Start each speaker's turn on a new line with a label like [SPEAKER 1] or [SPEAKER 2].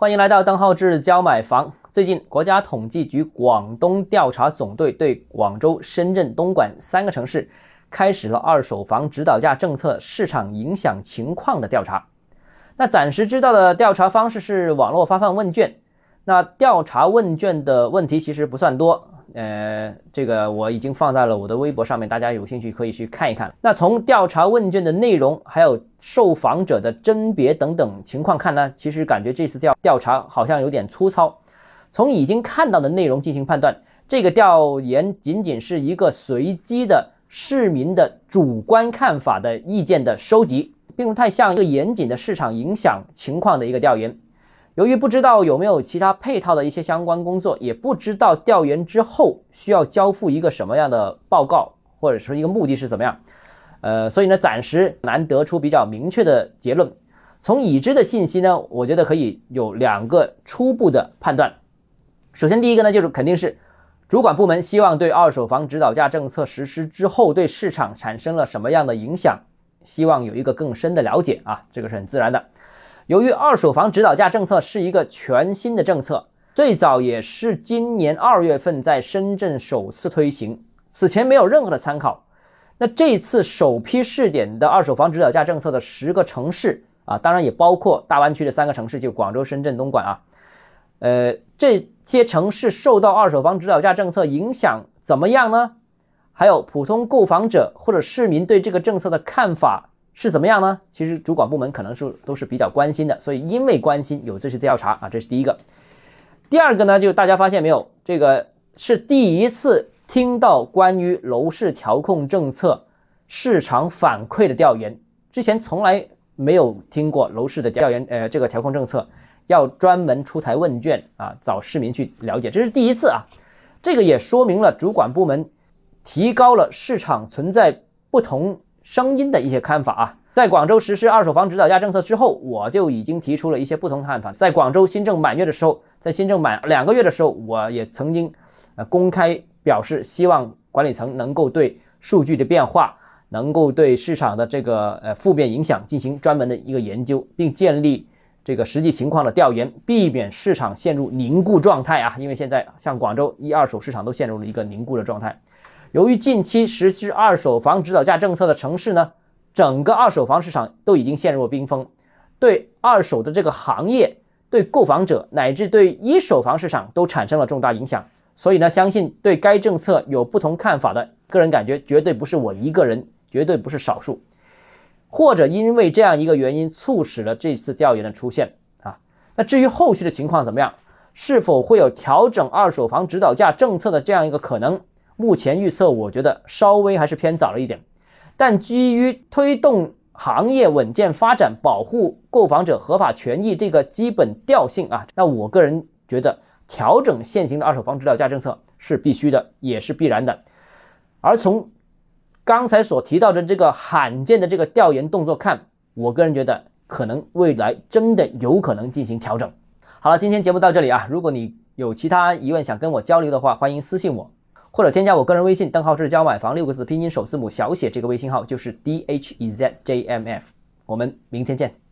[SPEAKER 1] 欢迎来到邓浩志教买房。最近，国家统计局广东调查总队对广州、深圳、东莞三个城市开始了二手房指导价政策市场影响情况的调查。那暂时知道的调查方式是网络发放问卷。那调查问卷的问题其实不算多。呃，这个我已经放在了我的微博上面，大家有兴趣可以去看一看。那从调查问卷的内容，还有受访者的甄别等等情况看呢，其实感觉这次调调查好像有点粗糙。从已经看到的内容进行判断，这个调研仅仅是一个随机的市民的主观看法的意见的收集，并不太像一个严谨的市场影响情况的一个调研。由于不知道有没有其他配套的一些相关工作，也不知道调研之后需要交付一个什么样的报告，或者说一个目的是怎么样，呃，所以呢，暂时难得出比较明确的结论。从已知的信息呢，我觉得可以有两个初步的判断。首先，第一个呢，就是肯定是主管部门希望对二手房指导价政策实施之后对市场产生了什么样的影响，希望有一个更深的了解啊，这个是很自然的。由于二手房指导价政策是一个全新的政策，最早也是今年二月份在深圳首次推行，此前没有任何的参考。那这次首批试点的二手房指导价政策的十个城市啊，当然也包括大湾区的三个城市，就广州、深圳、东莞啊。呃，这些城市受到二手房指导价政策影响怎么样呢？还有普通购房者或者市民对这个政策的看法？是怎么样呢？其实主管部门可能是都是比较关心的，所以因为关心有这些调查啊，这是第一个。第二个呢，就大家发现没有，这个是第一次听到关于楼市调控政策市场反馈的调研，之前从来没有听过楼市的调研，呃，这个调控政策要专门出台问卷啊，找市民去了解，这是第一次啊。这个也说明了主管部门提高了市场存在不同。声音的一些看法啊，在广州实施二手房指导价政策之后，我就已经提出了一些不同看法。在广州新政满月的时候，在新政满两个月的时候，我也曾经呃公开表示，希望管理层能够对数据的变化，能够对市场的这个呃负面影响进行专门的一个研究，并建立这个实际情况的调研，避免市场陷入凝固状态啊。因为现在像广州一二手市场都陷入了一个凝固的状态。由于近期实施二手房指导价政策的城市呢，整个二手房市场都已经陷入了冰封，对二手的这个行业、对购房者乃至对一手房市场都产生了重大影响。所以呢，相信对该政策有不同看法的个人感觉，绝对不是我一个人，绝对不是少数，或者因为这样一个原因促使了这次调研的出现啊。那至于后续的情况怎么样，是否会有调整二手房指导价政策的这样一个可能？目前预测，我觉得稍微还是偏早了一点，但基于推动行业稳健发展、保护购房者合法权益这个基本调性啊，那我个人觉得调整现行的二手房指导价政策是必须的，也是必然的。而从刚才所提到的这个罕见的这个调研动作看，我个人觉得可能未来真的有可能进行调整。好了，今天节目到这里啊，如果你有其他疑问想跟我交流的话，欢迎私信我。或者添加我个人微信，邓浩志教买房六个字拼音首字母小写，这个微信号就是 d h e z j m f。我们明天见。